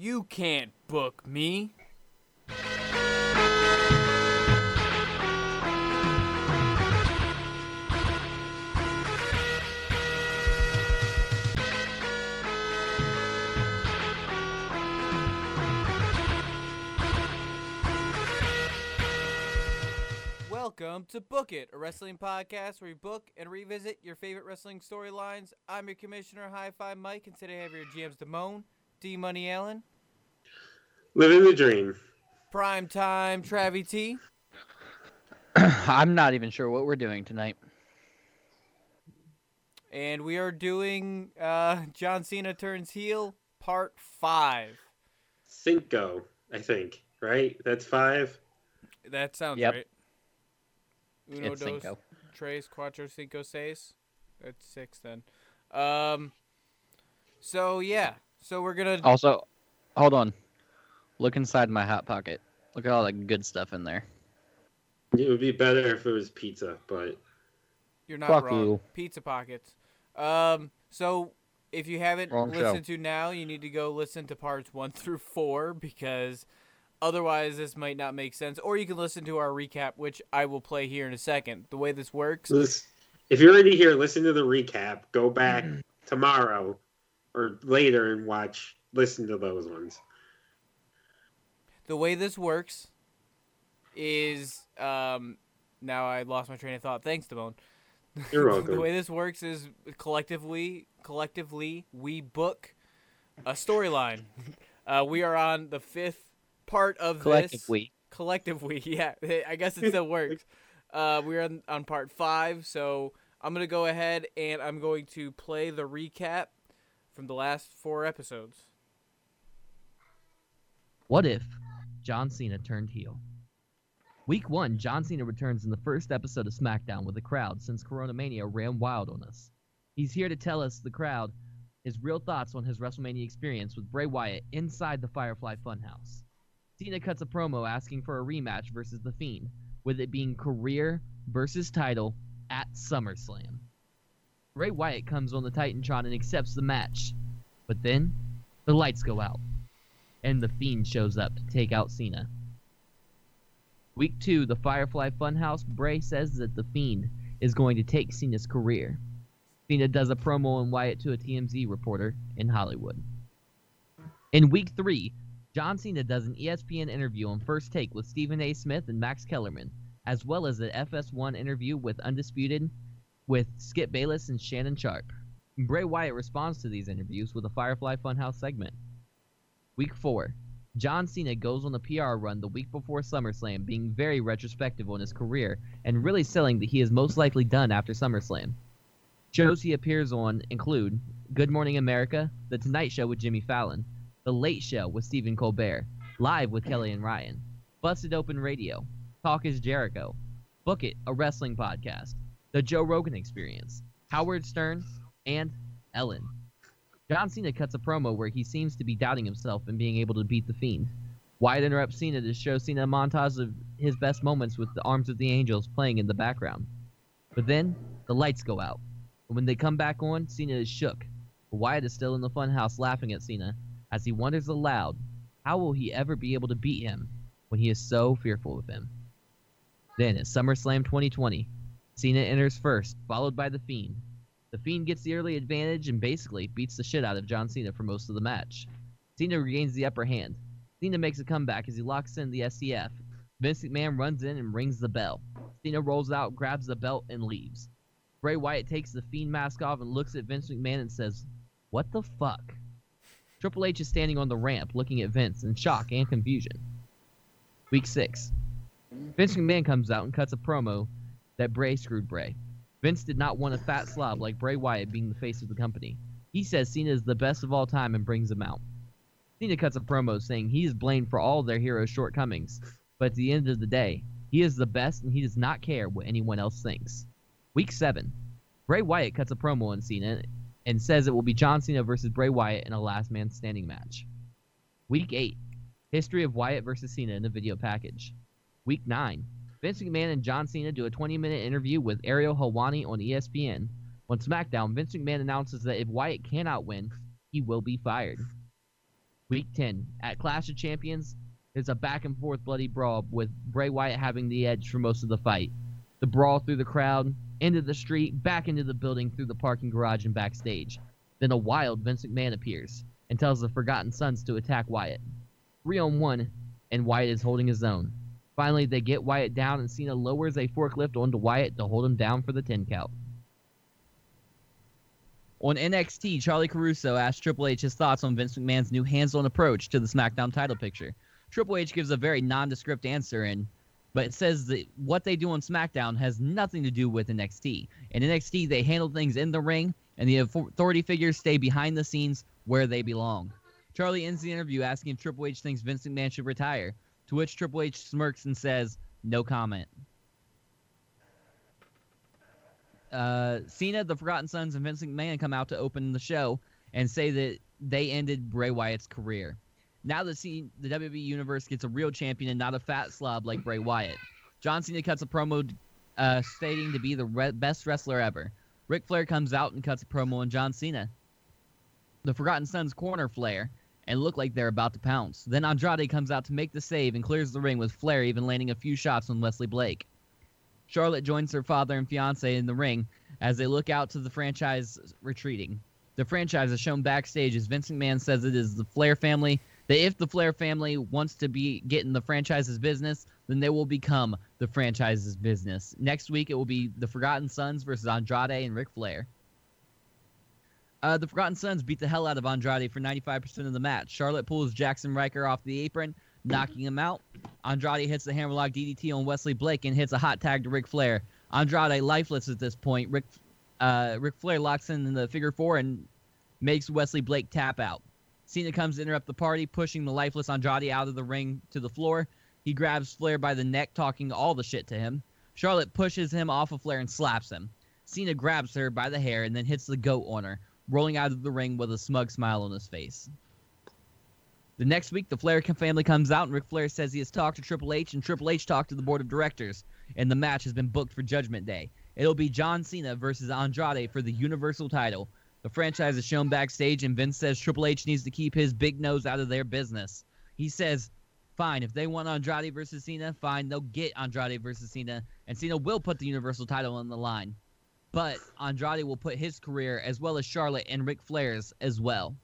You can't book me. Welcome to Book It, a wrestling podcast where we book and revisit your favorite wrestling storylines. I'm your commissioner, High Five Mike, and today I have your GMs Damone, D Money Allen, Living the dream. Prime Time Travie T, I'm not even sure what we're doing tonight. and we are doing uh, John Cena Turns Heel, Part 5. Cinco, I think. Right? That's five. That sounds Yep. right. Uno, It's dos, Cinco. tres, cuatro, cinco, seis. That's six then. Um. So yeah. So we're gonna. Also, hold on. Look inside my hot pocket. Look at all the good stuff in there. It would be better if it was pizza, but You're not Fuck wrong. you. Pizza pockets. Um. So if you haven't Wrong show. listened to now, you need to go listen to parts one through four because otherwise this might not make sense. Or you can listen to our recap, which I will play here in a second. The way this works. this, if you're already here, listen to the recap. Go back tomorrow or later and watch, listen to those ones. the way this works is um now I lost my train of thought. Thanks, Damone. You're welcome. the way this works is collectively collectively we book a storyline. uh, we are on the fifth part of this Collectively. collective we yeah i guess it still works uh we're on, on part five so i'm gonna go ahead and i'm going to play the recap from the last four episodes What if John Cena turned heel? Week one, John Cena returns in the first episode of SmackDown with the crowd since Corona Mania ran wild on us. He's here to tell us, the crowd, his real thoughts on his WrestleMania experience with Bray Wyatt inside the Firefly Funhouse. Cena cuts a promo asking for a rematch versus The Fiend, with it being career versus title at SummerSlam. Bray Wyatt comes on the Titantron and accepts the match, but then the lights go out and the Fiend shows up to take out Cena. Week two, the Firefly Funhouse, Bray says that the Fiend is going to take Cena's career. Cena does a promo on Wyatt to a TMZ reporter in Hollywood. In week three, John Cena does an ESPN interview on First Take with Stephen A. Smith and Max Kellerman, as well as an FS1 interview with Undisputed with Skip Bayless and Shannon Sharpe. Bray Wyatt responds to these interviews with a Firefly Funhouse segment. Week 4. John Cena goes on a PR run the week before SummerSlam, being very retrospective on his career and really selling that he is most likely done after SummerSlam. Shows he appears on include Good Morning America, The Tonight Show with Jimmy Fallon, The Late Show with Stephen Colbert, Live with Kelly and Ryan, Busted Open Radio, Talk is Jericho, Book It, a wrestling podcast, The Joe Rogan Experience, Howard Stern, and Ellen. John Cena cuts a promo where he seems to be doubting himself and being able to beat the Fiend. Wyatt interrupts Cena to show Cena a montage of his best moments with the Arms of the Angels playing in the background. But then, the lights go out. And when they come back on, Cena is shook. But Wyatt is still in the funhouse laughing at Cena as he wonders aloud, how will he ever be able to beat him when he is so fearful of him? Then, at SummerSlam 2020, Cena enters first, followed by The Fiend. The Fiend gets the early advantage and basically beats the shit out of John Cena for most of the match. Cena regains the upper hand. Cena makes a comeback as he locks in the STF. Vince McMahon runs in and rings the bell. Cena rolls out, grabs the belt, and leaves. Bray Wyatt takes the Fiend mask off and looks at Vince McMahon and says, What the fuck? Triple H is standing on the ramp looking at Vince in shock and confusion. Week 6. Vince McMahon comes out and cuts a promo that Bray screwed Bray. Vince did not want a fat slob like Bray Wyatt being the face of the company. He says Cena is the best of all time and brings him out. Cena cuts a promo saying he is blamed for all their heroes' shortcomings, but at the end of the day, he is the best and he does not care what anyone else thinks. Week 7. Bray Wyatt cuts a promo on Cena and says it will be John Cena versus Bray Wyatt in a last man standing match. Week 8. History of Wyatt versus Cena in a video package. Week 9. Vince McMahon and John Cena do a 20 minute interview with Ariel Helwani on ESPN. On SmackDown, Vince McMahon announces that if Wyatt cannot win, he will be fired. Week 10. At Clash of Champions, it's a back and forth bloody brawl with Bray Wyatt having the edge for most of the fight. The brawl through the crowd, into the street, back into the building, through the parking garage, and backstage. Then a wild Vince McMahon appears and tells the Forgotten Sons to attack Wyatt. Three on one, and Wyatt is holding his own. Finally, they get Wyatt down, and Cena lowers a forklift onto Wyatt to hold him down for the 10 count. On NXT, Charly Caruso asked Triple H his thoughts on Vince McMahon's new hands-on approach to the SmackDown title picture. Triple H gives a very nondescript answer, and but it says that what they do on SmackDown has nothing to do with NXT. In NXT, they handle things in the ring, and the authority figures stay behind the scenes where they belong. Charlie ends the interview asking if Triple H thinks Vince McMahon should retire, to which Triple H smirks and says, "No comment." uh, Cena, the Forgotten Sons, and Vince McMahon come out to open the show and say that they ended Bray Wyatt's career. Now that C- the WWE Universe gets a real champion and not a fat slob like Bray Wyatt. John Cena cuts a promo uh, stating to be the re- best wrestler ever. Ric Flair comes out and cuts a promo on John Cena. The Forgotten Sons corner Flair and look like they're about to pounce. Then Andrade comes out to make the save and clears the ring with Flair even landing a few shots on Wesley Blake. Charlotte joins her father and fiance in the ring as they look out to the franchise retreating. The franchise is shown backstage as Vince McMahon says it is the Flair family. That if the Flair family wants to be getting the franchise's business, then they will become the franchise's business. Next week it will be the Forgotten Sons versus Andrade and Ric Flair. Uh, the Forgotten Sons beat the hell out of Andrade for 95% of the match. Charlotte pulls Jackson Ryker off the apron, knocking him out. Andrade hits the hammerlock DDT on Wesley Blake and hits a hot tag to Ric Flair. Andrade lifeless at this point. Rick, uh, Ric Flair locks in the figure four and makes Wesley Blake tap out. Cena comes to interrupt the party, pushing the lifeless Andrade out of the ring to the floor. He grabs Flair by the neck, talking all the shit to him. Charlotte pushes him off of Flair and slaps him. Cena grabs her by the hair and then hits the goat on her, rolling out of the ring with a smug smile on his face. The next week, the Flair family comes out, and Ric Flair says he has talked to Triple H, and Triple H talked to the board of directors, and the match has been booked for Judgment Day. It'll be John Cena versus Andrade for the Universal title. The franchise is shown backstage, and Vince says Triple H needs to keep his big nose out of their business. He says, fine, if they want Andrade versus Cena, fine, they'll get Andrade versus Cena, and Cena will put the Universal title on the line. But Andrade will put his career, as well as Charlotte and Ric Flair's, as well.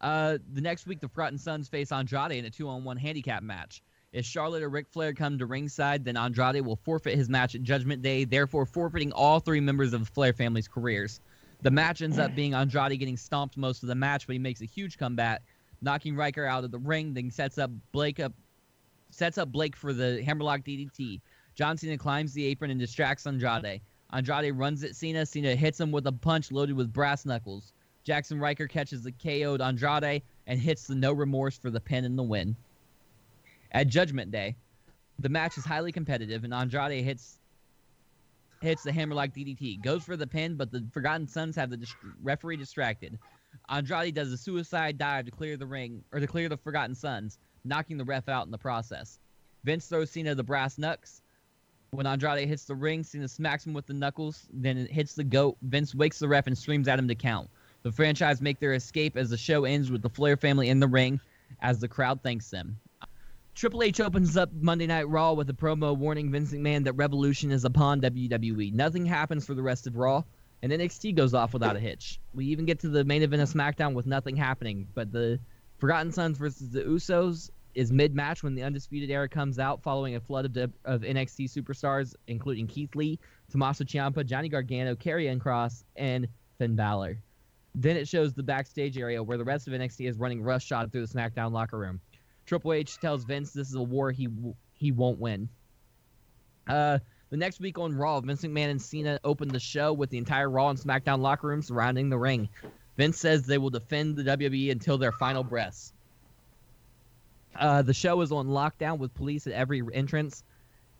Uh, the next week, the Forgotten Sons face Andrade in a two-on-one handicap match. If Charlotte or Ric Flair come to ringside, then Andrade will forfeit his match at Judgment Day, therefore forfeiting all three members of the Flair family's careers. The match ends up being Andrade getting stomped most of the match, but he makes a huge comeback, knocking Ryker out of the ring, then sets up Blake up sets up Blake for the hammerlock DDT. John Cena climbs the apron and distracts Andrade. Andrade runs at Cena. Cena hits him with a punch loaded with brass knuckles. Jackson Ryker catches the KO'd Andrade and hits the no remorse for the pin and the win. At Judgment Day, the match is highly competitive, and Andrade hits hits the hammerlock DDT, goes for the pin, but the Forgotten Sons have the dist- referee distracted. Andrade does a suicide dive to clear the ring or to clear the Forgotten Sons, knocking the ref out in the process. Vince throws Cena the brass knucks. When Andrade hits the ring, Cena smacks him with the knuckles, then it hits the goat. Vince wakes the ref and screams at him to count. The franchise make their escape as the show ends with the Flair family in the ring as the crowd thanks them. Triple H opens up Monday Night Raw with a promo warning Vince McMahon that Revolution is upon WWE. Nothing happens for the rest of Raw, and NXT goes off without a hitch. We even get to the main event of SmackDown with nothing happening, but the Forgotten Sons versus the Usos is mid-match when the Undisputed Era comes out following a flood of, of NXT superstars, including Keith Lee, Tommaso Ciampa, Johnny Gargano, Karrion Kross, and Finn Balor. Then it shows the backstage area where the rest of NXT is running roughshod through the SmackDown locker room. Triple H tells Vince this is a war he he won't win. Uh, the next week on Raw, Vince McMahon and Cena open the show with the entire Raw and SmackDown locker room surrounding the ring. Vince says they will defend the WWE until their final breaths. Uh, the show is on lockdown with police at every entrance,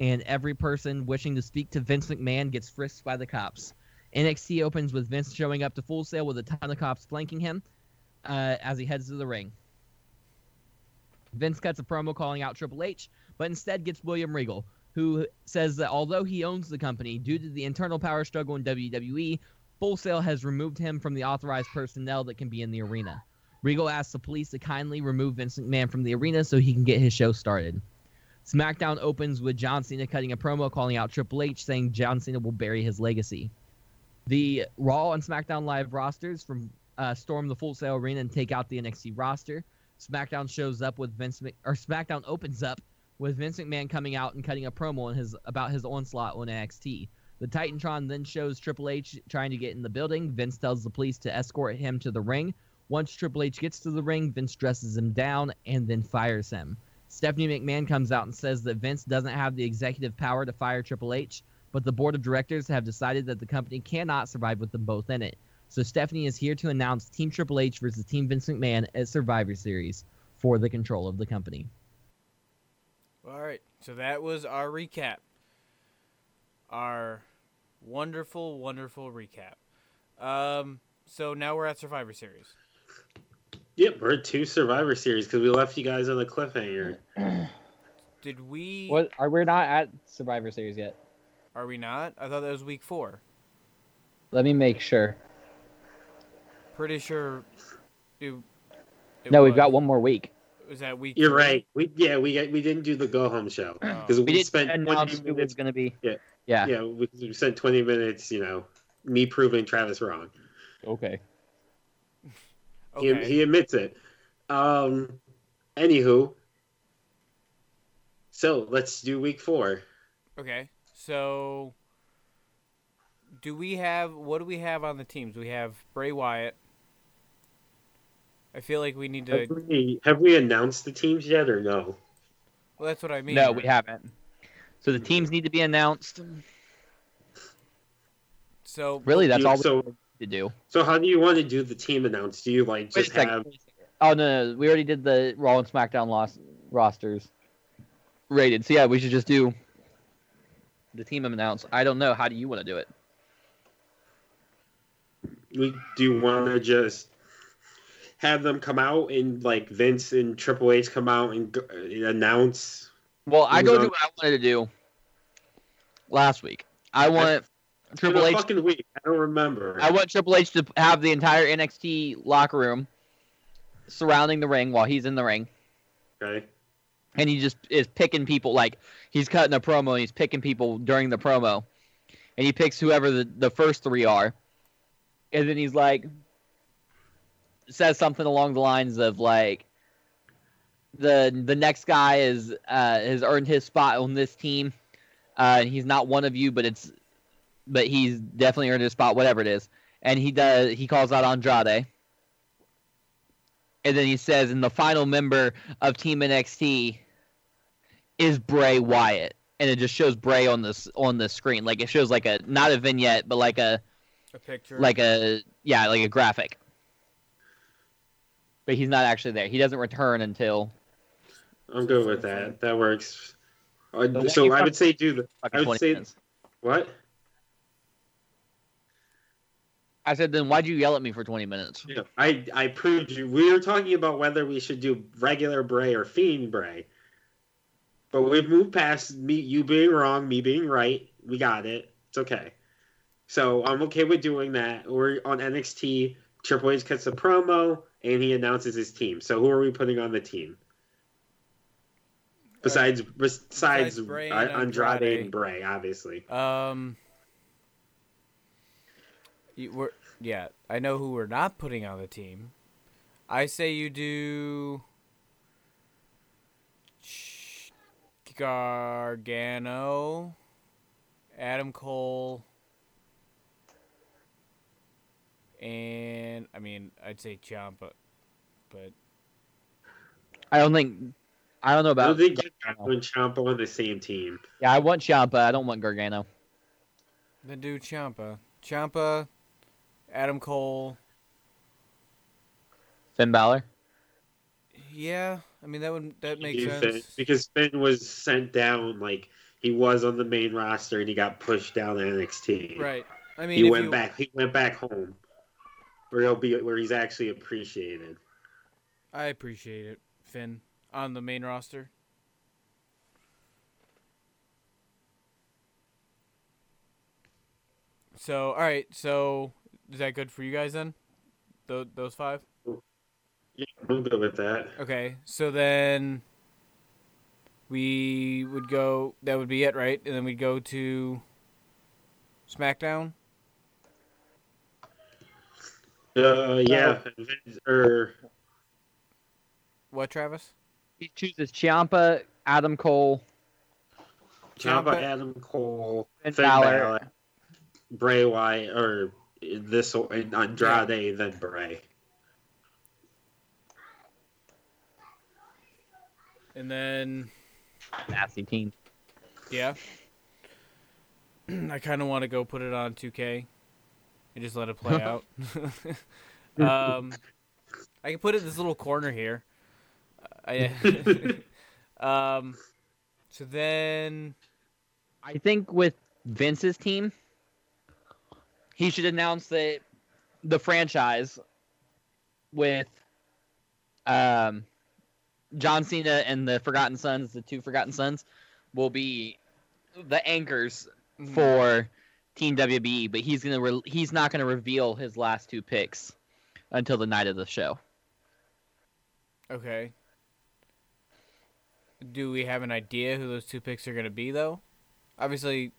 and every person wishing to speak to Vince McMahon gets frisked by the cops. NXT opens with Vince showing up to Full Sail with a ton of cops flanking him uh, as he heads to the ring. Vince cuts a promo calling out Triple H, but instead gets William Regal, who says that although he owns the company, due to the internal power struggle in WWE, Full Sail has removed him from the authorized personnel that can be in the arena. Regal asks the police to kindly remove Vince McMahon from the arena so he can get his show started. SmackDown opens with John Cena cutting a promo calling out Triple H, saying John Cena will bury his legacy. The Raw and SmackDown Live rosters from uh, storm the Full Sail Arena and take out the NXT roster. SmackDown shows up with Vince Mc- or SmackDown opens up with Vince McMahon coming out and cutting a promo on his about his onslaught on NXT. The Titantron then shows Triple H trying to get in the building. Vince tells the police to escort him to the ring. Once Triple H gets to the ring, Vince dresses him down and then fires him. Stephanie McMahon comes out and says that Vince doesn't have the executive power to fire Triple H, but the board of directors have decided that the company cannot survive with them both in it. So Stephanie is here to announce Team Triple H versus Team Vince McMahon at Survivor Series for the control of the company. All right. So that was our recap. Our wonderful, wonderful recap. Um, so now we're at Survivor Series. Yep, we're at two Survivor Series because we left you guys on the cliffhanger. Did we? What? Are we not at Survivor Series yet? Are we not? I thought that was week four. Let me make sure. Pretty sure. It, it No, we've got one more week. Was that week? You're three? right. We yeah we got, we didn't do the go home show Oh. because we, We didn't spent announce 20 who was minutes. going to be. Yeah. Yeah. Yeah, we, we spent 20 minutes. You know, me proving Travis wrong. Okay. He, Okay. he admits it. Um, anywho, so let's do week four. Okay. So, do we have what do we have on the teams? We have Bray Wyatt. I feel like we need to. Have we, have we announced the teams yet or no? Well, that's what I mean. No, we haven't. So the teams need to be announced. So Really, that's all we so need to do. so how do you want to do the team announce? Do you like just have Oh no, no, we already did the Raw and SmackDown loss rosters rated. So yeah, we should just do the team announce. I don't know. How do you want to do it? we do you want to just have them come out and like Vince and Triple H come out and go, announce? Well, I go on- to what I wanted to do last week. I want Triple H. Fucking week. I don't remember. I want Triple H to have the entire NXT locker room surrounding the ring while he's in the ring, okay. and he just is picking people. Like he's cutting a promo, and he's picking people during the promo, and he picks whoever the the first three are, and then he's like says something along the lines of like the the next guy is uh, has earned his spot on this team. Uh, and he's not one of you, but it's but he's definitely earned his spot, whatever it is. And he does he calls out Andrade. And then he says, and the final member of Team NXT is Bray Wyatt. And it just shows Bray on this on the screen. Like it shows like a not a vignette, but like a a picture. like a yeah, like a graphic. But he's not actually there. He doesn't return until I'm good with that. That works. Uh, so I would say do the I would say minutes. what? I said, then why'd you yell at me for 20 minutes? Yeah, I I proved you. We were talking about whether we should do regular Bray or Fiend Bray, but we've moved past me. You being wrong, me being right. We got it. It's okay. So I'm okay with doing that. We're on NXT. Triple H cuts a promo and he announces his team. So who are we putting on the team? Besides, besides, Besides Bray and Andrade, Andrade. and Bray, obviously. Um. You, we're, yeah, I know who we're not putting on the team. I say you do. Ch- Gargano, Adam Cole, and I mean I'd say Ciampa, but I don't think. I don't know I about. don't think Gargano. Gargano and Ciampa on the same team. Yeah, I want Ciampa. I don't want Gargano. then do Ciampa, Ciampa, Adam Cole. Finn Balor. Yeah, I mean that would that makes You sense. Finn- because Finn was sent down like he was on the main roster and he got pushed down to NXT. Right. I mean, He went you, back. He went back home, where he'll be, where he's actually appreciated. I appreciate it, Finn, on the main roster. So, all right. So, is that good for you guys then? Th- those five. Yeah, I'm good with that. Okay, so then we would go. That would be it, right? And then we'd go to SmackDown. Uh, yeah, or What, Travis? He chooses Ciampa, Adam Cole, Ciampa, Ciampa- Adam Cole, Finn Finn Balor. Balor, Bray Wyatt, or this in Andrade, then Bray. And then nasty team. yeah, I kind of want to go put it on 2K and just let it play out. um, I can put it in this little corner here. I, um, so then I think with Vince's team, he should announce that the franchise with um, John Cena and the Forgotten Sons, the two Forgotten Sons, will be the anchors mm, for Team WBE. But he's gonna re- he's not gonna reveal his last two picks until the night of the show. Okay. Do we have an idea who those two picks are going to be, though? Obviously,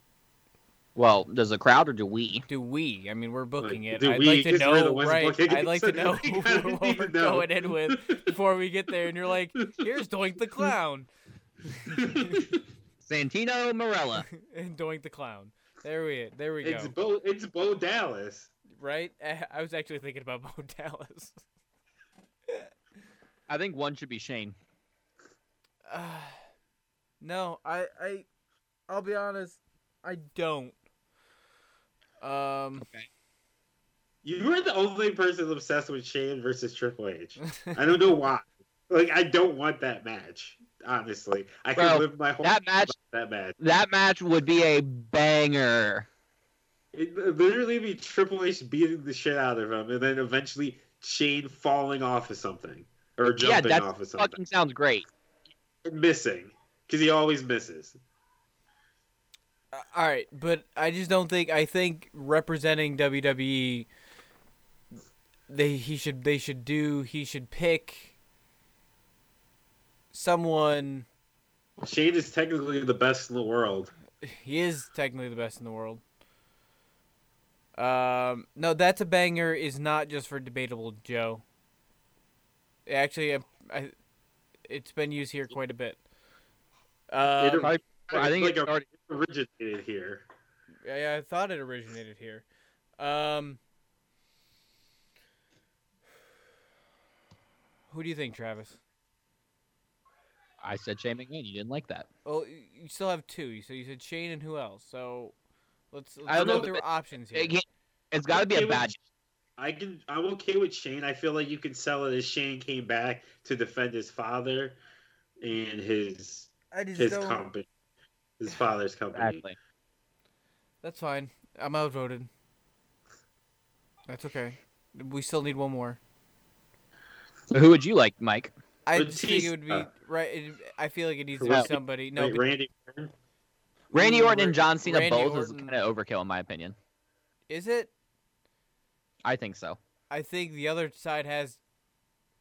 Well, does the crowd or do we? do we? I mean, we're booking it. do I'd we, like to we're the know, right? booking I'd like so to know who kinda what we're know. going in with before we get there, and you're like, "Here's Doink the Clown," Santino Marella. and Doink the Clown. There we, there we go. It's. Bo. It's Bo Dallas. Right? I was actually thinking about Bo Dallas. I think one should be Shane. Uh, no, I, I, I'll be honest, I don't. Um, You were the only person obsessed with Shane versus Triple H. I don't know why. Like, I don't want that match. Honestly, I could Bro, live my whole That match that match. that match would be a banger. It literally be Triple H beating the shit out of him, and then eventually Shane falling off of something or jumping that's off of something, Fucking sounds great. missing because he always misses. All right, but I just don't think. I think representing WWE, they he should they should do he should pick someone. Shane is technically the best in the world. He is technically the best in the world. Um, no, that's a banger is not just for debatable Joe. Actually, I, I, it's been used here quite a bit. Um, It- Probably- I think like it a- started- originated here. Yeah, I thought it originated here. Um, who do you think, Travis? I said Shane McMahon. You didn't like that. Oh, you still have two. So you said Shane and who else? So let's, let's I don't go know, through but options here. It, has got to be Okay a with bad. I can. I'm okay with Shane. I feel like you can sell it as Shane came back to defend his father and his I just his don't. company, his father's company. Exactly. That's fine. I'm outvoted. That's okay. We still need one more. So who would you like, Mike? I think it would be Batista. right. It, I feel like it needs to be somebody. No, Wait, Randy. Orton? Randy Orton and John Cena Randy both is kind of overkill in my opinion. is it? I think so. I think the other side has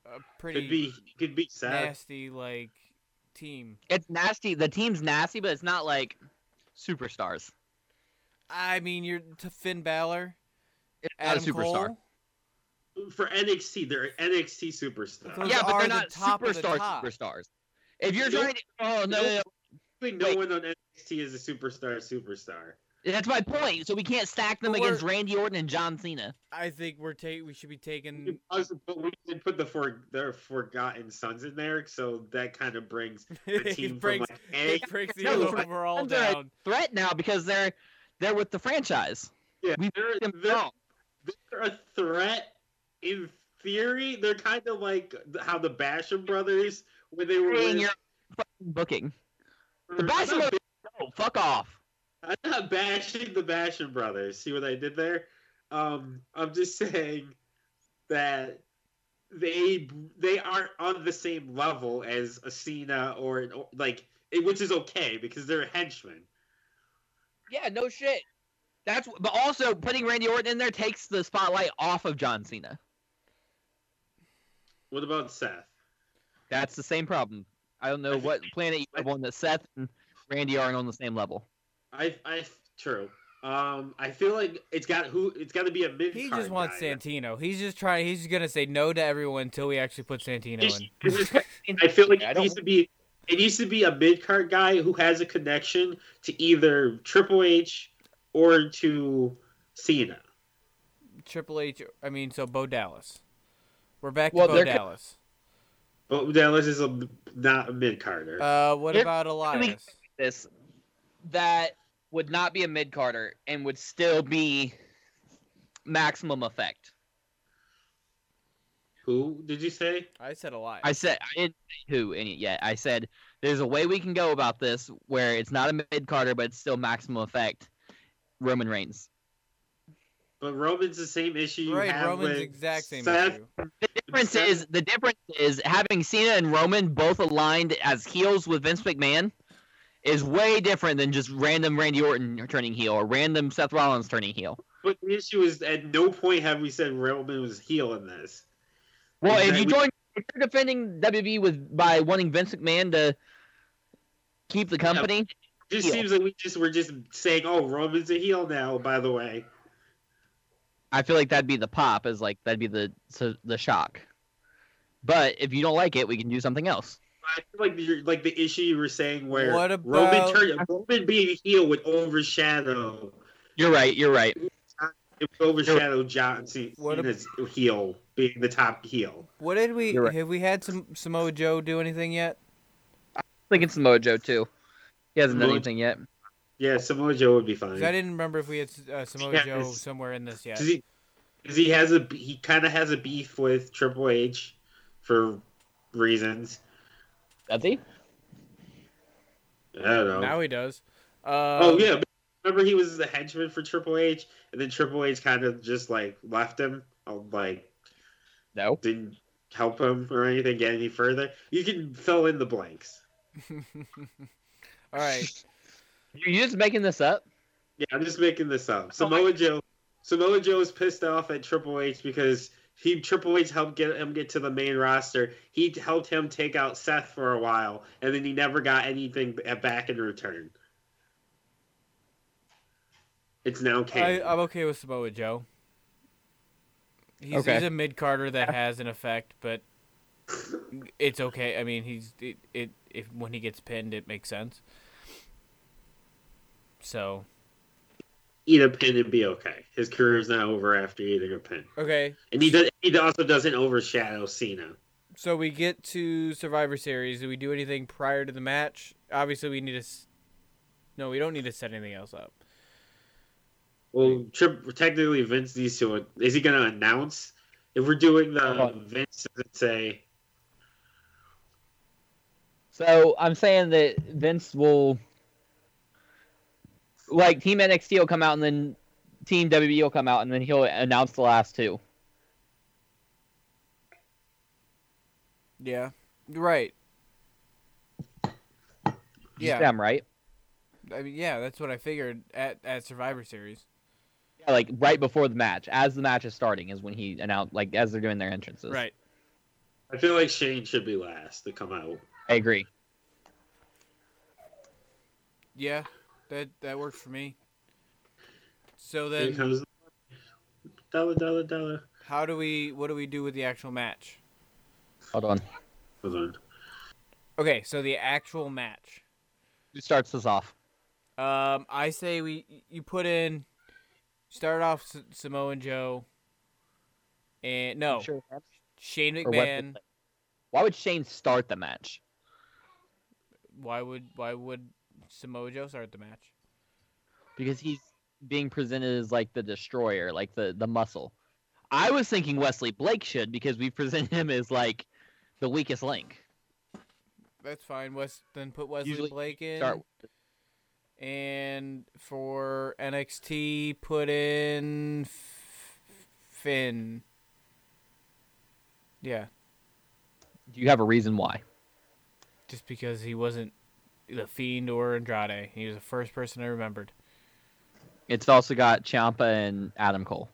a pretty Could be. Could be Seth. nasty like team. It's nasty. The team's nasty, but it's not like superstars. I mean, you're to Finn Balor, It's Adam not a superstar. Cole. For NXT, they're NXT superstars. Those yeah, but they're not top of the superstar top. superstars. If you're Nope. trying to, oh no, no, no, Like, no Wait. one on NXT is a superstar. Superstar. That's my point. So we can't stack them But against Randy Orton and John Cena. I think we're ta- we should be taking. But we did put the for their Forgotten Sons in there, so that kind of brings the team it breaks, from like A. it breaks the No, overall Sons are a down. Threat now because they're they're with the franchise. Yeah, we they're, Them they're, wrong. they're a threat in theory. They're kind of like how the Basham brothers, when they were Saying with, you're fucking booking. The Basham brothers, no, fuck off. I'm not bashing the Basham brothers. See what I did there? Um, I'm just saying that they they aren't on the same level as a Cena or an, like, it- which is okay because they're a henchmen. Yeah, no shit. That's but also putting Randy Orton in there takes the spotlight off of John Cena. What about Seth? That's the same problem. I don't know what planet you live on that Seth and Randy aren't on the same level. I, I, true. Um, I feel like it's got who. It's got to be a mid. He just wants guy. Santino. He's just trying. He's gonna say no to everyone until we actually put Santino It's- in. I feel like I it needs to be. It needs to be a mid card guy who has a connection to either Triple H or to Cena. Triple H. I mean, so Bo Dallas. We're back to Bo they're- Dallas. But Dallas is a not a mid carder. Uh, what Here- about Elias? This that would not be a mid carder and would still be maximum effect. who did you say? I said Elias. I said I didn't say who any yet. I said there's a way we can go about this where it's not a mid carder, but it's still maximum effect. Roman Reigns. But Roman's the same issue you right, have Roman's with exact same Seth. issue. The difference Seth- is the difference is having Cena and Roman both aligned as heels with Vince McMahon is way different than just random Randy Orton turning heel or random Seth Rollins turning heel. But the issue is, at no point have we said Roman was heel in this. Well, if you Exactly. join, if you're defending WWE with by wanting Vince McMahon to keep the company, It just Heel. seems like we just were just saying, "Oh, Roman's a heel now." By the way, I feel like that'd be the pop. Is like that'd be the so, the shock. But if you don't like it, we can do something else. I feel like you're, like the issue you were saying where What Roman about- turn, Roman being heel would overshadow You're right. You're right. it would overshadow John What Cena's heel being the top heel. What did we? Right. Have we had some Samoa Joe do anything yet? I think it's Mojo too. He hasn't done anything yet. Yeah, Samoa Joe would be fine. I didn't remember if we had uh, Samoa Yeah, Joe it's- somewhere in this yet. Cause he, cause he has a he kind of has a beef with Triple H for reasons. Does he? I don't know. Now he does. Um, oh yeah, remember he was the henchman for Triple H, and then Triple H kind of just like left him, uh, like No. didn't help him or anything get any further. You can fill in the blanks. All right. You're just making this up. Yeah, I'm just making this up. Samoa Joe, Samoa Joe is pissed off at Triple H because he Triple H helped get him get to the main roster. He helped him take out Seth for a while, and then he never got anything back in return. It's now I, canon. I'm okay with Samoa Joe. He's, Okay. he's a mid carder that has an effect, but it's okay. I mean, he's it, it if when he gets pinned, it makes sense. So Eat a pin and be okay. His career is not over after eating a pin, okay, and he does. He also doesn't overshadow Cena. so we get to Survivor Series. Do we do anything prior to the match? Obviously, we need to. s- No, we don't need to set anything else up. Well, Trip, technically, Vince needs to. Is he going to announce? If we're doing the Vince, does it say? So I'm saying that Vince will, like, Team NXT will come out and then Team WWE will come out and then he'll announce the last two. Yeah, right. Yeah, Them, right? I mean, yeah, that's what I figured at at Survivor Series. Yeah, like right before the match, as the match is starting, is when he announced, like, as they're doing their entrances. Right. I feel like Shane should be last to come out. I agree. Yeah, that that works for me. So then, comes dollar, dollar, dollar. how do we? What do we do with the actual match? Hold on. Hold on. Okay, so the actual match. Who starts this off? Um, I say we you put in start off S- Samoa Joe, and no Sure. Shane McMahon. Why would Shane start the match? Why would why would Samoa Joe start the match? Because he's being presented as like the destroyer, like the the muscle. I was thinking Wesley Blake should because we present him as like the weakest link. That's fine. Wes then put Wesley Usually Blake in. Start And for NXT, put in Finn. Yeah, Do you have a reason why? just because he wasn't the Fiend or Andrade. He was the first person I remembered. It's also got Ciampa and Adam Cole.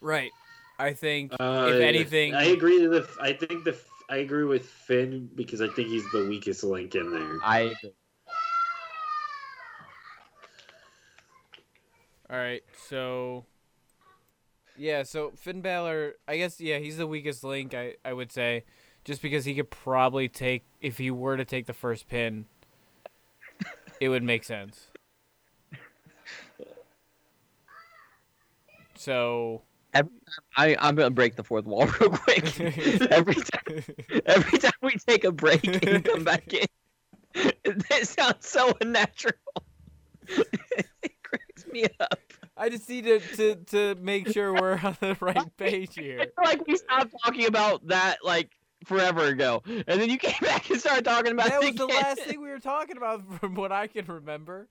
Right. I think Uh, if anything, I agree. To the I think the I agree with Finn because I think he's the weakest link in there. I agree. All right, so yeah, so Finn Balor, I guess yeah, he's the weakest link. I I would say, just because he could probably take if he were to take the first pin, it would make sense. So I, I'm gonna break the fourth wall real quick. every time, every time we take a break and come back in, it sounds so unnatural. it cracks me up. I just need to, to to make sure we're on the right page here. Like we stopped talking about that like forever ago, and then you came back and started talking about That it was the again. last thing we were talking about, from what I can remember.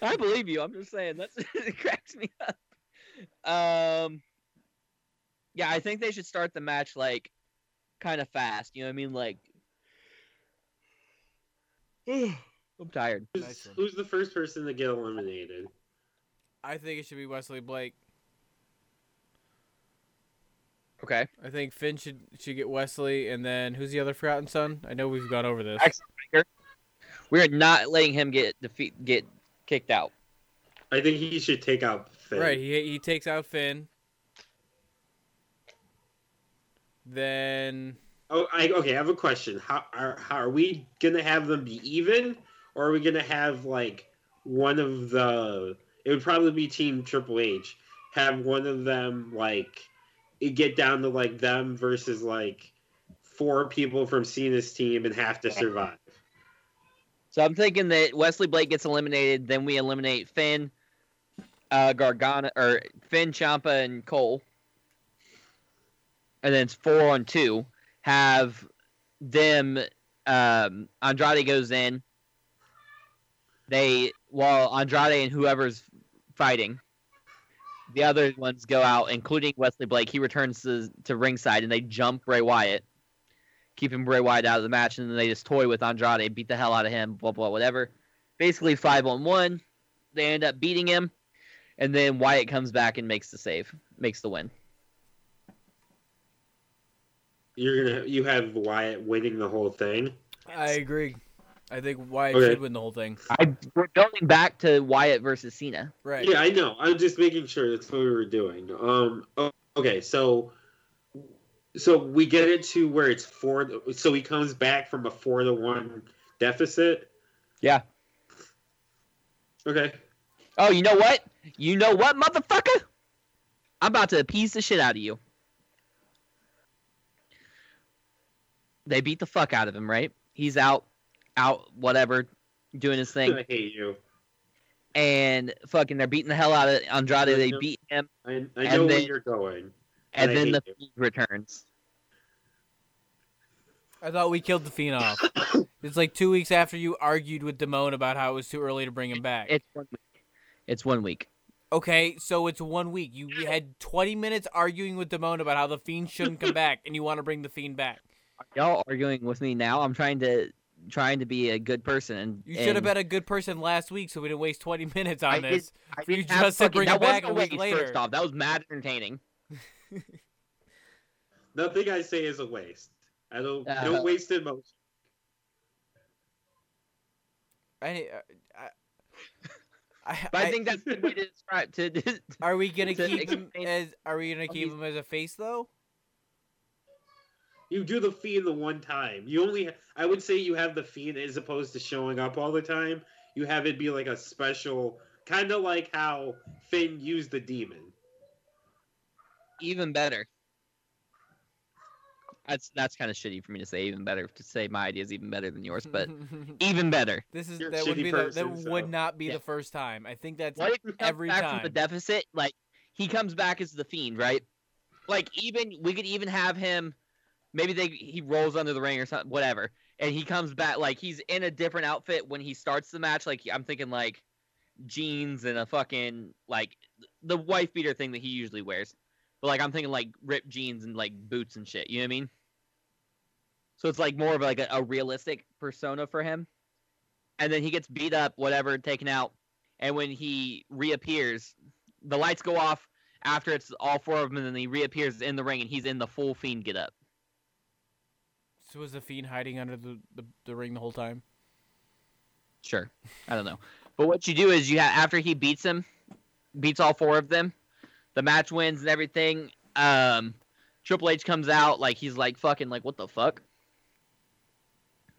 I believe you. I'm just saying that's it cracks me up. Um, yeah, I think they should start the match like kind of fast. You know what I mean? Like, I'm tired. Who's, who's the first person to get eliminated? I think it should be Wesley Blake. Okay. I think Finn should should get Wesley, and then who's the other Forgotten Son? I know we've gone over this. We're not letting him get defeat get kicked out. I think he should take out Finn. Right, he he takes out Finn. Then Oh, I okay. I have a question. How are how are we gonna have them be even, or are we gonna have like one of the? It would probably be Team Triple H. Have one of them like it get down to like them versus like four people from Cena's team and have to survive. So I'm thinking that Wesley Blake gets eliminated, then we eliminate Finn, uh, Gargano, or Finn, Ciampa, and Cole, and then it's four on two. Have them. Um, Andrade goes in. They while Andrade and whoever's fighting, the other ones go out, including Wesley Blake. He returns to, to ringside, and they jump Bray Wyatt, keeping Bray Wyatt out of the match, and then they just toy with Andrade, beat the hell out of him, blah blah whatever. Basically five on one. They end up beating him, and then Wyatt comes back and makes the save, makes the win. You're gonna you have Wyatt winning the whole thing. I agree. I think Wyatt Okay. should win the whole thing. I we're going back to Wyatt versus Cena. Right. Yeah, I know. I'm just making sure that's what we were doing. Um. Okay, so so we get it to where it's four. So he comes back from a four to one deficit. Yeah. Okay. Oh, you know what? You know what, motherfucker? I'm about to appease the shit out of you. They beat the fuck out of him, right? He's out, out, whatever, doing his thing, I hate you. and fucking they're beating the hell out of Andrade. They beat him, I, I And know where then- you're going. and I then the hate you. Fiend returns. I thought we killed the Fiend off. it's like two weeks after you argued with Damone about how it was too early to bring him back. It's one week. It's one week. Okay, so it's one week. You had 20 minutes arguing with Damone about how the Fiend shouldn't come back, and you want to bring the Fiend back. Y'all arguing with me now? I'm trying to trying to be a good person, and You should have been a good person last week, so we didn't waste 20 minutes on I this. I you didn't just to bring that it back a week waste, later. First off, that was mad entertaining. Nothing I say is a waste. I don't Uh, don't waste emotion. I, I, I, But I, I- think that's the way to describe to. Are we gonna to keep him as? Are we gonna keep him as a face though? You do the fiend the one time. You only I would say you have the fiend as opposed to showing up all the time. You have it be like a special kind of like how Finn used the demon. even better. That's that's kind of shitty for me to say. Even better to say my idea is even better than yours, but even better. this is You're that would shitty be the, that person, would not be Yeah. the first time. I think that's What if he comes every back from the deficit? Like he comes back as the fiend, right? Like even we could even have him. Maybe they he rolls under the ring or something, whatever, and he comes back like he's in a different outfit when he starts the match. Like I'm thinking like jeans and a fucking like the wife beater thing that he usually wears. But like I'm thinking like ripped jeans and like boots and shit. You know what I mean? So it's like more of like a, a realistic persona for him. And then he gets beat up, whatever, taken out. And when he reappears, the lights go off after it's all four of them, and then he reappears in the ring and he's in the full fiend get up. So was the fiend hiding under the, the, the ring the whole time? Sure. I don't know. But what you do is you have after he beats him, beats all four of them, the match wins and everything. Um, Triple H comes out like he's like fucking like what the fuck,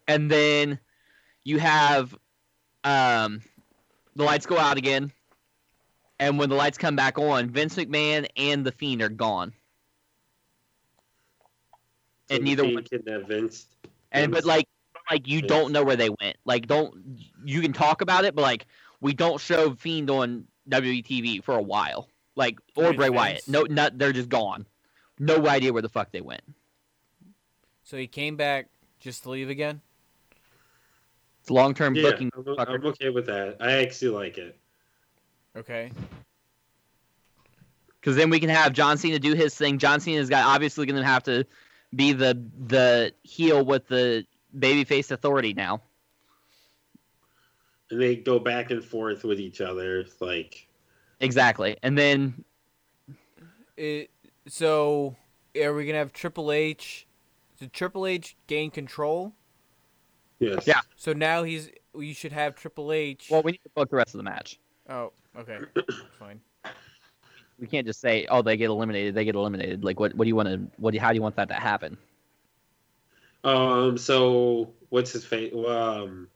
and then you have um, the lights go out again, and when the lights come back on, Vince McMahon and the Fiend are gone, So and neither Fiend one kidnapped Vince. and but like like you Vince. don't know where they went. Like don't you can talk about it, but like we don't show Fiend on WTV for a while. Like or Makes Bray Wyatt. sense. No, not they're just gone. No idea where the fuck they went. So he came back just to leave again? It's long term Yeah, booking. I'm. I'm okay with that. I actually like it. Okay. Because then we can have John Cena do his thing. John Cena's got obviously going to have to be the the heel with the babyface authority now. And they go back and forth with each other. Like, Exactly. And then It, so are we gonna have Triple H? Did Triple H gain control? yes. Yeah. So now he's. You should have Triple H. well, we need to book the rest of the match. oh, okay, fine. We can't just say, "Oh, they get eliminated. They get eliminated." Like, what? What do you want to? What? Do, how do you want that to happen? Um. So what's his face? Um.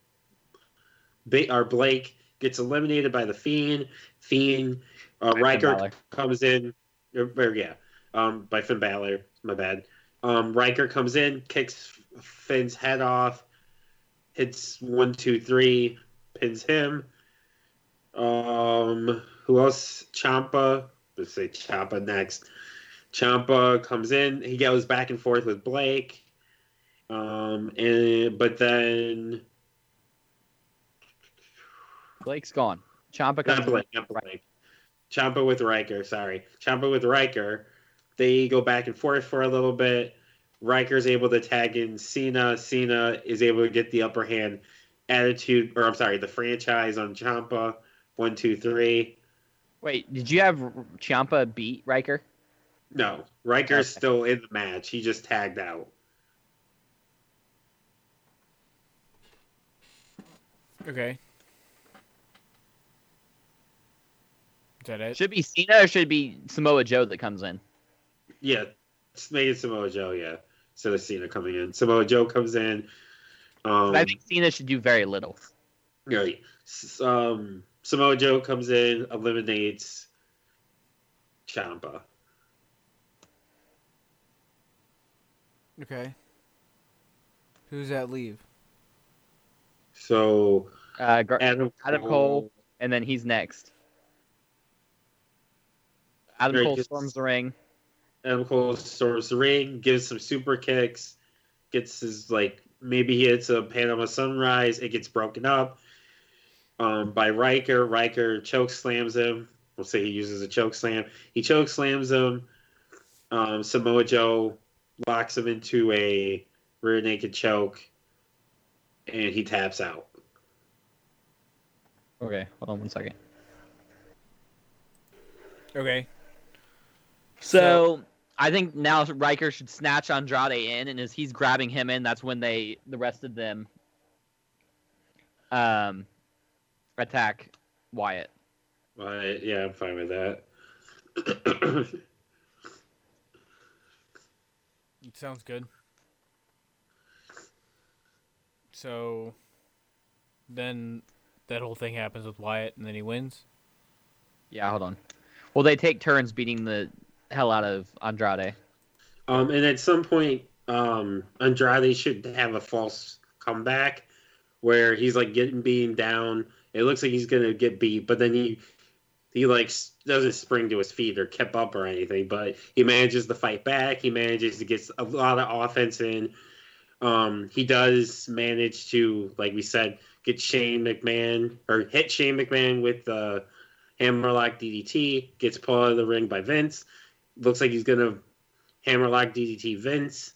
Ba- our Blake gets eliminated by the Fiend. Fiend. Uh, Ryker comes in. Or, or, yeah. Um. By Finn Balor. My bad. Um. Ryker comes in, kicks Finn's head off, hits one, two, three, pins him. Um. Who else? Ciampa. Let's say Ciampa next. Ciampa comes in. He goes back and forth with Blake. Um, and but then Blake's gone. Ciampa comes not Blake, not Blake. Ciampa with Ryker. Sorry, Ciampa with Ryker. They go back and forth for a little bit. Ryker's able to tag in Cena. Cena is able to get the upper hand. Attitude, or I'm sorry, the franchise on Ciampa. One, two, three. Wait, did you have Ciampa beat Ryker? No, Ryker's Okay. still in the match. He just tagged out. Okay. Is that it? Should be Cena or should it be Samoa Joe that comes in? Yeah, it's made it Samoa Joe. Yeah, instead of Cena coming in, Samoa Joe comes in. Um, I think Cena should do very little. Right. Um, Samoa Joe comes in, eliminates Ciampa. Okay. Who's that leave? So Uh, Gar- Adam Adam Cole. and then he's next. Adam Cole just- storms the ring. Adam Cole storms the ring, gives some super kicks, gets his like maybe he hits a Panama Sunrise. It gets broken up um, by Ryker. Ryker choke slams him. We'll say he uses a choke slam. He choke slams him. Um, Samoa Joe locks him into a rear naked choke, and he taps out. Okay, hold on one second. Okay. So I think now Ryker should snatch Andrade in, and as he's grabbing him in, that's when they the rest of them um attack Wyatt. But yeah, I'm fine with that. It sounds good. So then that whole thing happens with Wyatt and then he wins. Yeah, hold on. Well, they take turns beating the hell out of Andrade. Um, and at some point, um, Andrade should have a false comeback where he's like getting beaten down. It looks like he's gonna get beat, but then he he like doesn't spring to his feet or keep up or anything. But he manages to fight back. He manages to get a lot of offense in. Um, he does manage to, like we said, get Shane McMahon or hit Shane McMahon with the hammerlock DDT. Gets pulled out of the ring by Vince. Looks like he's gonna hammerlock DDT Vince.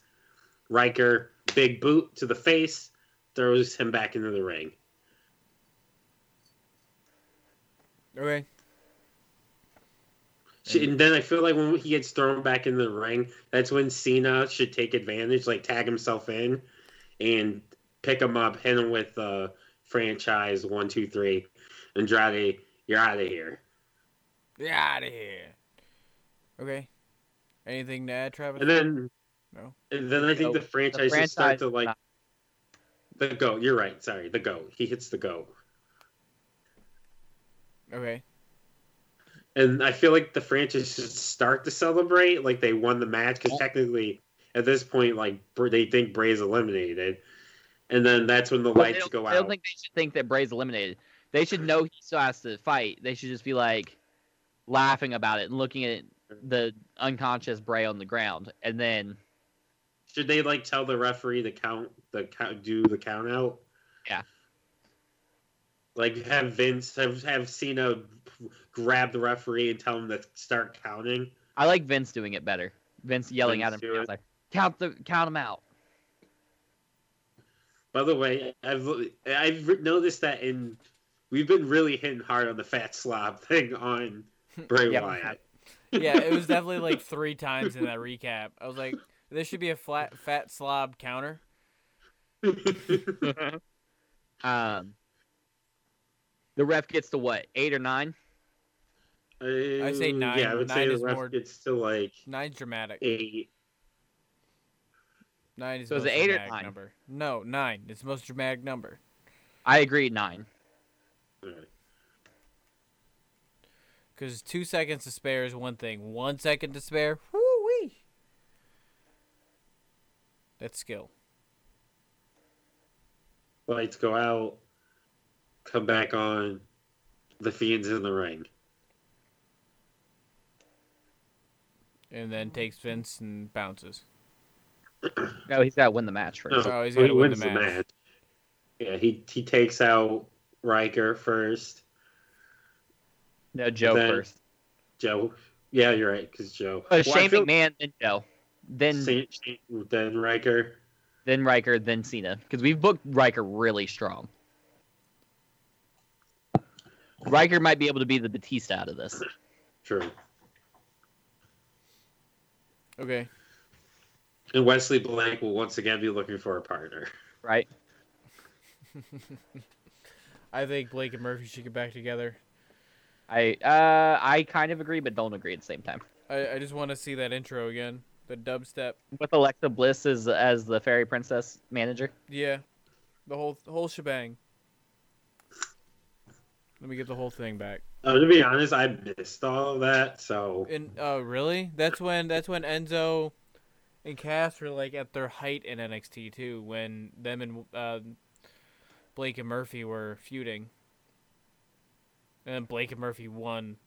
Ryker, big boot to the face, throws him back into the ring. Okay. Sh- And then I feel like when he gets thrown back into the ring, that's when Cena should take advantage, like tag himself in, and pick him up, hit him with uh, franchise one, two, three. Andrade, you're out of here. Get out of here. Okay. Anything to add, Travis? And then, No. and then I think No, the franchise, should start to like not- the goat. You're right. Sorry, the goat. He hits the goat. Okay. And I feel like the franchise should start to celebrate like they won the match because technically at this point, like they think Bray's eliminated, and then that's when the Well, lights go don't, I don't think they should think that Bray's eliminated. They should know he still has to fight. They should just be like laughing about it and looking at the unconscious Bray on the ground, and then Should they like tell the referee to count the count, do the count out? Yeah. Like have Vince have have Cena grab the referee and tell him to start counting. I like Vince doing it better. Vince yelling Vince at him, do it. like, count the count him out. By the way, I've I've noticed that in we've been really hitting hard on the fat slob thing on Bray Yeah, Wyatt. Yeah, it was definitely like three times in that recap. I was like, this should be a flat fat slob counter. Um, the ref gets to what eight or nine? I say nine. Yeah, I would Nine say the ref more- gets to like Nine's dramatic. eight. Nine is So the is most it eight or dramatic nine? number. No, nine. It's the most dramatic number. I agree, nine. Because two seconds to spare is one thing. One second to spare, whoo wee. That's skill. Lights go out. Come back on. The fiend's in the ring. And then takes Vince and bounces. No, he's got to win the match first. Oh, he's he gotta win wins the match. Yeah, he he takes out Ryker first. No, Joe then- first. Joe. Yeah, you're right, because Joe. Uh, Well, I Shane feel- McMahon, then Joe, then Saint- Saint- then Ryker. then Ryker, then Cena. Because we've booked Ryker really strong. Ryker might be able to be the Batista out of this. True. Okay. And Wesley Blake will once again be looking for a partner. right? I think Blake and Murphy should get back together. I uh I kind of agree, but don't agree at the same time. I, I just want to see that intro again. The dubstep. With Alexa Bliss as as the fairy princess manager. Yeah. The whole the whole shebang. Let me get the whole thing back. Uh, to be honest, I missed all of that. So And oh, really? That's when that's when Enzo and Cass were like at their height in NXT too. When them and uh, Blake and Murphy were feuding, and Blake and Murphy won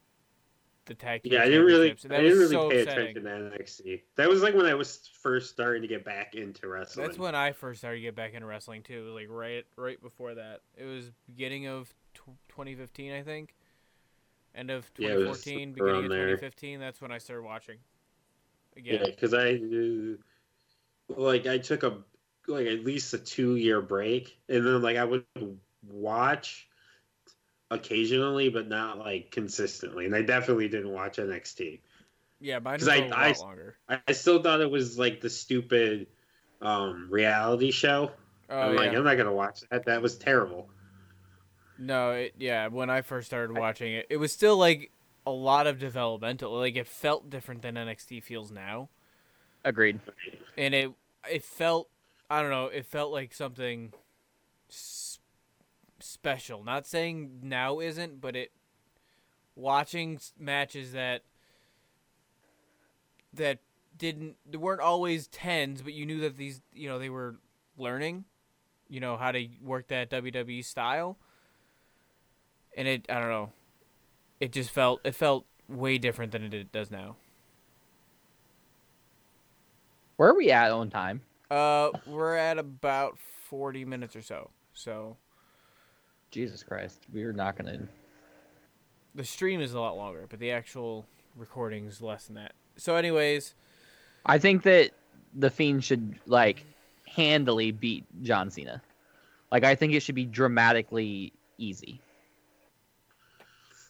the tag team yeah, I didn't really, I didn't really so pay upsetting. attention to NXT. That was like when I was first starting to get back into wrestling. That's when I first started to get back into wrestling too. Like right right before that, it was beginning of 2015, I think. End of Yeah, it was 2014, around beginning of there. 2015. That's when I started watching. Again. Yeah, because I uh, like I took a like at least a two year break, and then like I would watch occasionally, but not like consistently. And I definitely didn't watch NXT. Yeah, mine 'Cause was I- a lot I- longer. I, still thought it was like the stupid um reality show. Oh I'm like. I'm not gonna watch that. That was terrible. No, it, yeah. When I first started watching it, it was still like a lot of developmental. Like it felt different than NXT feels now, Agreed. and it it felt I don't know. It felt like something s- special. Not saying now isn't, but it watching s- matches that that didn't they weren't always tens, but you knew that these you know they were learning, you know how to work that WWE style, and it I don't know, it just felt it felt way different than it does now. Where are we at on time? Uh, we're at about forty minutes or so. So Jesus Christ, we're not gonna. the stream is a lot longer, but the actual recording is less than that. So, anyways, I think that the Fiend should like handily beat John Cena. Like I think it should be dramatically easy.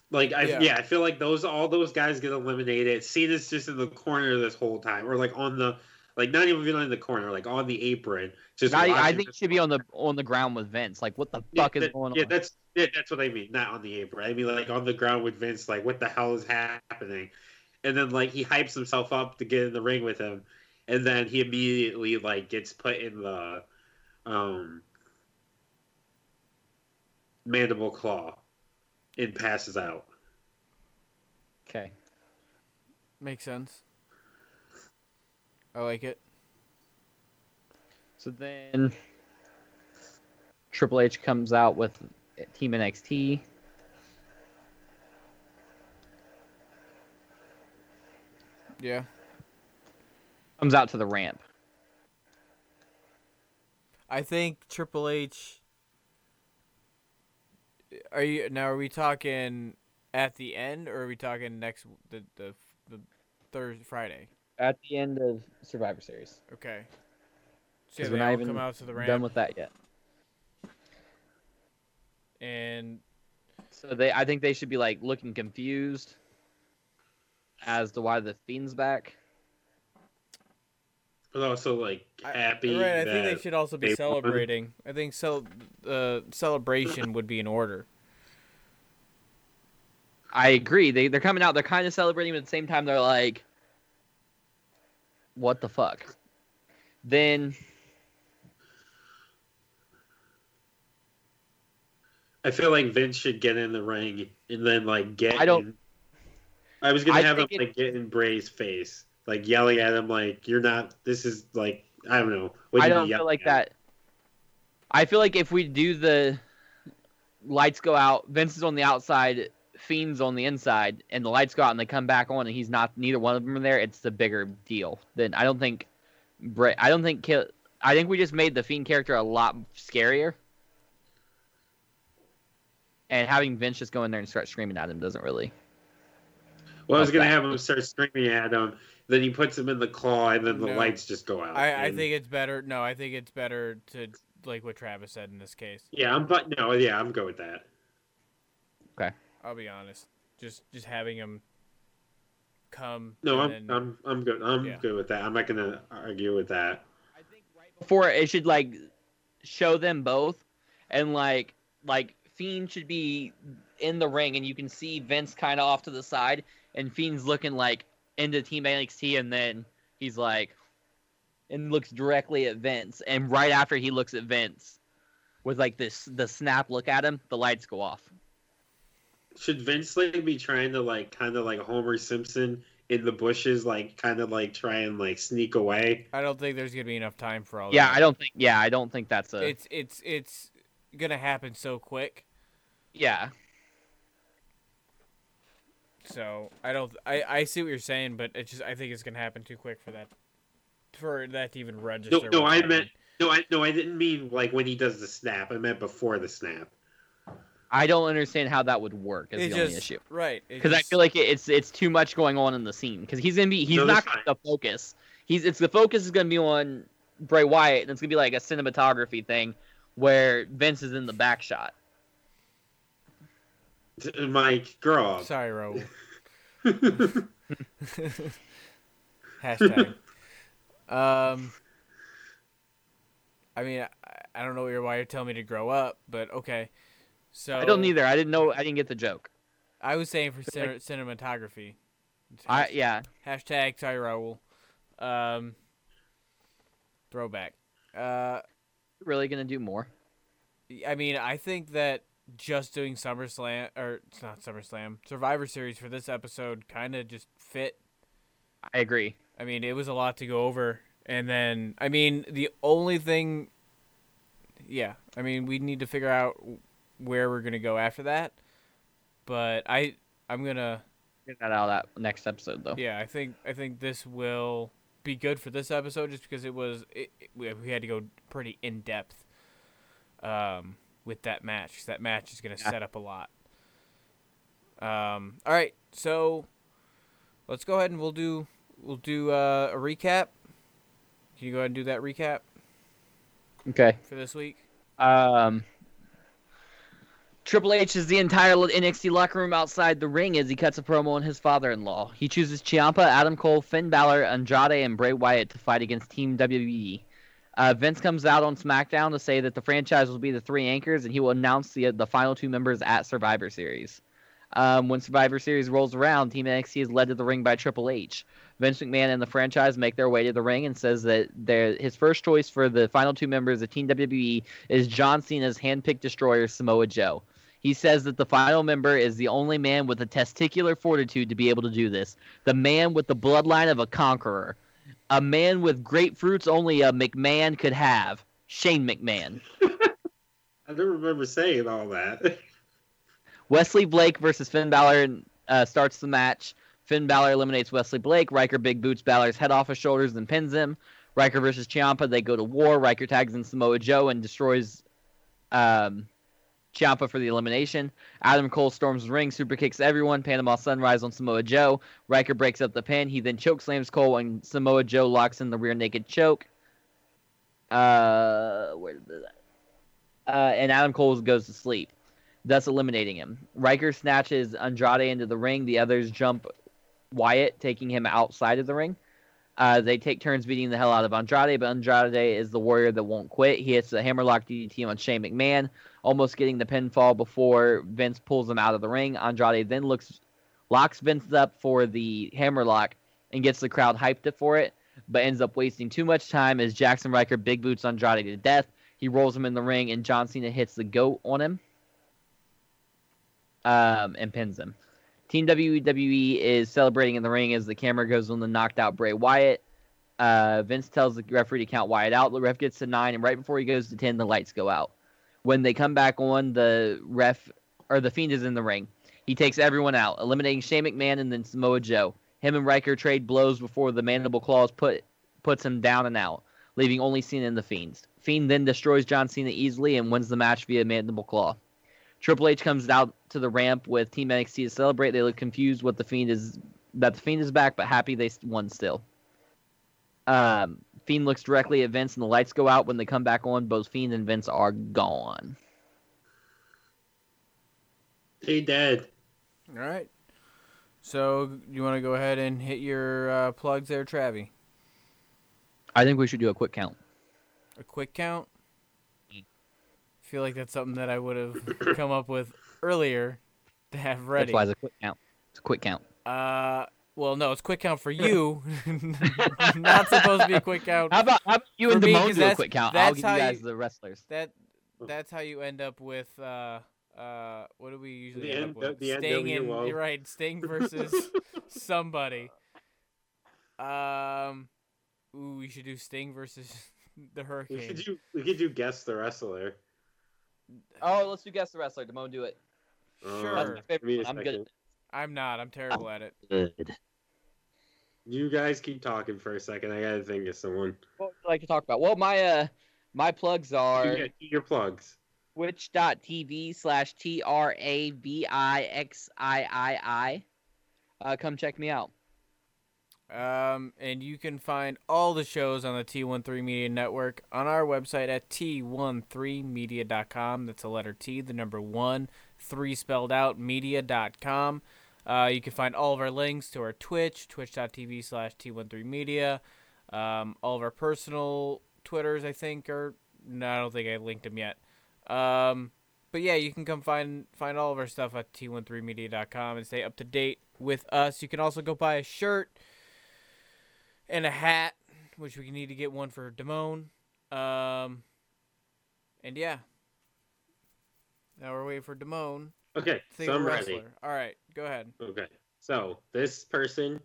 Like I Yeah. yeah. I feel like those all those guys get eliminated. Cena's just in the corner this whole time, or like on the like not even in the corner, like on the apron. Just I, I think should be on the on the ground with Vince. Like, what the Yeah, fuck is that- going yeah, on? that's yeah, that's what I mean. Not on the apron. I mean like on the ground with Vince. Like what the hell is happening? And then like he hypes himself up to get in the ring with him, and then he immediately like gets put in the um mandible claw and passes out. Okay. Makes sense. I like it. So then Triple H comes out with Team NXT. Yeah. Comes out to the ramp. I think Triple H. Are you now? Are we talking at the end, or are we talking next the the the Thursday Friday? At the end of Survivor Series. Okay. So they we're not even come out to the Done with that yet. and So they I think they should be like looking confused as to why the Fiend's back. But also like I- happy. right, I think they should also be they won. celebrating. I think cel- uh, celebration would be in order. I agree. They they're coming out, they're kind of celebrating, but at the same time they're like what the fuck? Then I feel like Vince should get in the ring and then like get. I don't- in- I was gonna I have him it- like get in Bray's face, like yelling at him, like "You're not. This is like I don't know." What I don't feel like at? that. I feel like if we do the lights go out, Vince is on the outside, Fiend's on the inside, and the lights go out and they come back on, and he's not neither one of them are there. It's the bigger deal. Then I don't think Bray. I don't think Kill. I think we just made the Fiend character a lot scarier. And having Vince just go in there and start screaming at him doesn't really. Well, I was gonna that. have him start screaming at him. Then he puts him in the claw, and then the No. lights just go out. I, I think it's better. No, I think it's better to like what Travis said in this case. Yeah, I'm. But no, yeah, I'm good with that. Okay, I'll be honest. Just just having him come. No, I'm. then- I'm. I'm good. I'm Yeah. good with that. I'm not gonna argue with that. I think right before it should like show them both, and like like Fiend should be in the ring, and you can see Vince kind of off to the side, and Fiend's looking like into Team NXT, and then he's like, and looks directly at Vince, and right after he looks at Vince, with like this the snap look at him, the lights go off. Should Vince like be trying to like kind of like Homer Simpson in the bushes, like kind of like try and like sneak away? I don't think there's gonna be enough time for all. Yeah, that. I don't think. Yeah, I don't think that's a. It's it's it's gonna happen so quick. yeah, So I don't. I I see what you're saying, but it just I think it's gonna happen too quick for that for that to even register. No, no, I happening. meant no, I no, I didn't mean like when he does the snap. I meant before the snap. I don't understand how that would work. Is It the just only issue. right because I feel like it's it's too much going on in the scene. Because he's gonna be he's No, not gonna the focus. He's it's the focus is gonna be on Bray Wyatt, and it's gonna be like a cinematography thing where Vince is in the back shot. Mike, grow up. Sorry, Raul. Hashtag. Um. I mean, I, I don't know why you're telling me to grow up, but okay. So I don't either. I didn't know. I didn't get the joke. I was saying for Like- cin- cinematography. I yeah. Hashtag sorry, Raul. Um. Throwback. Uh. Really gonna do more. I mean, I think that just doing SummerSlam or it's not SummerSlam, Survivor Series for this episode kind of just fit. I agree. I mean, it was a lot to go over, and then I mean, the only thing, yeah, I mean, we need to figure out where we're gonna go after that. But I, I'm gonna, Get that out of that next episode though. yeah, I think I think this will be good for this episode just because it was it, it- we we had to go pretty in depth um, with that match. That match is gonna Yeah. set up a lot. Um, all right, so let's go ahead and we'll do we'll do uh, a recap. Can you go ahead and do that recap Okay. for this week? Um. Triple H is the entire NXT locker room outside the ring as he cuts a promo on his father-in-law. He chooses Ciampa, Adam Cole, Finn Balor, Andrade, and Bray Wyatt to fight against Team WWE. Uh, Vince comes out on SmackDown to say that the franchise will be the three anchors, and he will announce the the final two members at Survivor Series. Um, when Survivor Series rolls around, Team NXT is led to the ring by Triple H. Vince McMahon and the franchise make their way to the ring and says that their his first choice for the final two members of Team WWE is John Cena's handpicked destroyer Samoa Joe. He says that the final member is the only man with the testicular fortitude to be able to do this. The man with the bloodline of a conqueror. A man with grapefruits only a McMahon could have. Shane McMahon. I don't remember saying all that. Wesley Blake versus Finn Balor uh, starts the match. Finn Balor eliminates Wesley Blake. Ryker big boots Balor's head off his shoulders and pins him. Ryker versus Ciampa. They go to war. Ryker tags in Samoa Joe and destroys um, Ciampa for the elimination. Adam Cole storms the ring, super kicks everyone. Panama Sunrise on Samoa Joe. Ryker breaks up the pin. He then choke slams Cole, and Samoa Joe locks in the rear naked choke. Uh, where did that? Uh, and Adam Cole goes to sleep, thus eliminating him. Ryker snatches Andrade into the ring. The others jump Wyatt, taking him outside of the ring. Uh, they take turns beating the hell out of Andrade, but Andrade is the warrior that won't quit. He hits the hammerlock DDT on Shane McMahon, almost getting the pinfall before Vince pulls him out of the ring. Andrade then looks, locks Vince up for the hammerlock and gets the crowd hyped up for it, but ends up wasting too much time as Jackson Ryker big boots Andrade to death. He rolls him in the ring, and John Cena hits the goat on him um, and pins him. Team WWE is celebrating in the ring as the camera goes on the knocked out Bray Wyatt. Uh, Vince tells the referee to count Wyatt out. The ref gets to nine, and right before he goes to ten, the lights go out. When they come back on, the ref or the Fiend is in the ring. He takes everyone out, eliminating Shane McMahon and then Samoa Joe. Him and Ryker trade blows before the mandible claws put puts him down and out, leaving only Cena and the Fiends. Fiend then destroys John Cena easily and wins the match via mandible claw. Triple H comes out to the ramp with Team NXT to celebrate. They look confused what the Fiend is that the Fiend is back, but happy they won still. Um, Fiend looks directly at Vince, and the lights go out. When they come back on, both Fiend and Vince are gone. They dead. All right. So you want to go ahead and hit your uh, plugs there, Travi? I think we should do a quick count. A quick count. I feel like that's something that I would have come up with earlier to have ready. That's why it's a quick count. It's a quick count. Uh, well, no, it's quick count for you. Not supposed to be a quick count. How about, how about you For and me, Damone 'cause do a quick count? I'll give you guys you- the wrestlers. That that's how you end up with uh uh what do we usually The end up with? the Sting and you're right, Sting versus somebody. Um, ooh, we should do Sting versus the We Hurricane. could do we could do guess the wrestler. Oh, let's do guess the wrestler. Damone, do it. Sure. That's my favorite give me a one. I'm good. second. I'm not. I'm terrible at it. Good. You guys keep talking for a second. I gotta think of someone. What would you like to talk about? Well, my uh, my plugs are You get your plugs. twitch.tv slash T R A V I X I I I. Uh, come check me out. Um, and you can find all the shows on the T13 Media Network on our website at t13media.com. That's a letter T, the number one, three spelled out, media.com. Uh, you can find all of our links to our Twitch, twitch.tv slash T13Media. Um, all of our personal Twitters, I think, are. No, I don't think I linked them yet. Um, but yeah, you can come find find all of our stuff at t13media.com and stay up to date with us. You can also go buy a shirt and a hat, which we need to get one for Damone. Um, and yeah, now we're waiting for Damone. Okay, so I'm ready. All right, go ahead. Okay, so this person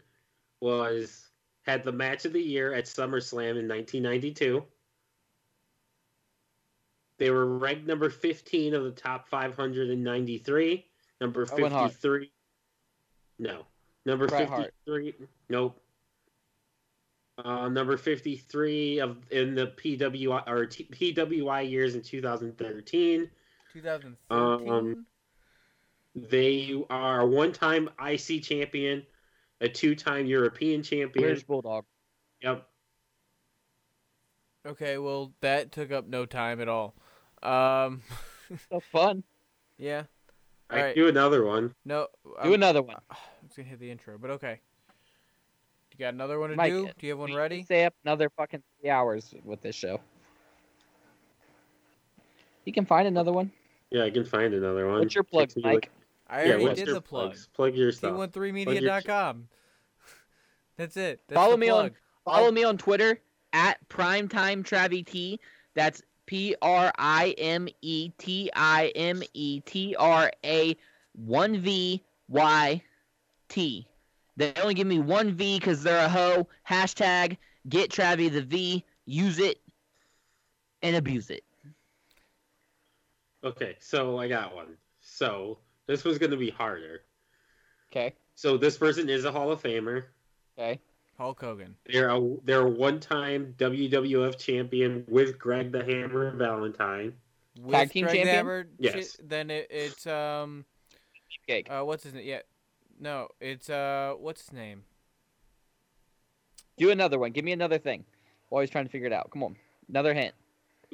was had the match of the year at SummerSlam in 1992. They were ranked number 15 of the top 593. Number 53. No. Number Bret Hart. 53. Nope. Uh, number 53 of in the PWI or T, PWI years in 2013. 2013. Um, They are a one-time IC champion, a two-time European champion. British Bulldog. Yep. okay, well that took up no time at all. Um, So fun. Yeah. I Alright. can do another one. No. Do I'm, another one. I'm just gonna hit the intro, but okay. You got another one to Mike, do? Do you have one ready? can Stay up another fucking three hours with this show. You can find another one. Yeah, I can find another one. What's your plug, Text me what- Mike? I already what's did your the plug. plugs? Plug your stuff. T13media.com. That's it. That's Follow the me on- Follow me on Twitter at primetime Travie T. That's P R I M E T I M E T R A one V Y T. They only give me one V because they're a hoe. Hashtag get Travie the V. Use it and abuse it. Okay, so I got one. So this was gonna be harder. Okay. So this person is a Hall of Famer. Okay. Hulk Hogan. They're a they're a one-time WWF champion with Greg the Hammer Valentine. With Tag team Greg champion? Hammer, Yes. shi- Then it, it's um Cake. uh what's his name? Yeah. No, it's uh what's his name? Do another one. Give me another thing. Always trying to figure it out. Come on. Another hint.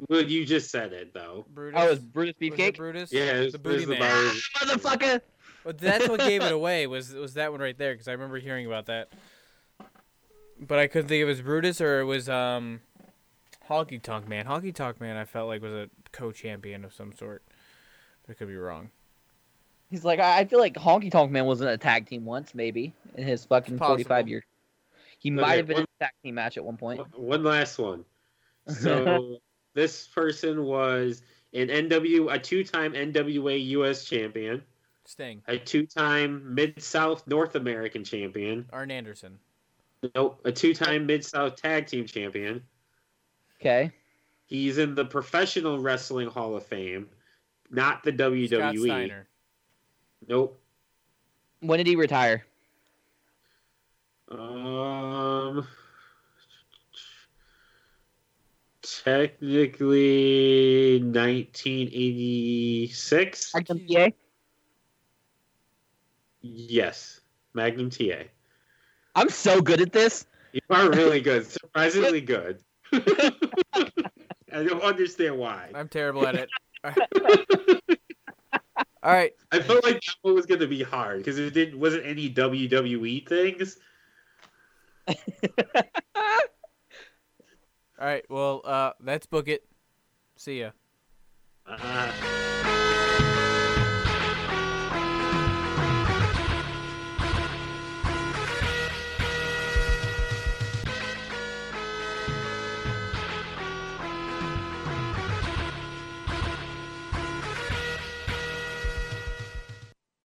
Well, you just said it though. Brutus. Oh, it's Brutus Was Beefcake. Brutus. Yeah, it's, the booty it's man. about- Motherfucker. Well, that's what gave it away. Was was that one right there? Because I remember hearing about that. But I couldn't think if it was Brutus or it was um, Honky Tonk Man. Honky Tonk Man, I felt like was a co-champion of some sort. I could be wrong. He's like, I I feel like Honky Tonk Man was in a tag team once, maybe in his fucking forty-five years. He Okay, might have been one- in a tag team match at one point. One last one. So this person was an NW a two-time NWA US champion, Sting. a two-time Mid South North American champion, Arn Anderson. nope, a two-time Mid South Tag Team champion. Okay. He's in the Professional Wrestling Hall of Fame, not the WWE. Scott Steiner. Nope. When did he retire? Um, technically 1986. Magnum TA? Yes, Magnum TA. I'm so good at this. You are really good, surprisingly good. I don't understand why. I'm terrible at it. All right. I felt like that one was going to be hard because it didn't wasn't any WWE things. All right. Well, uh, let's book it. See ya. Uh,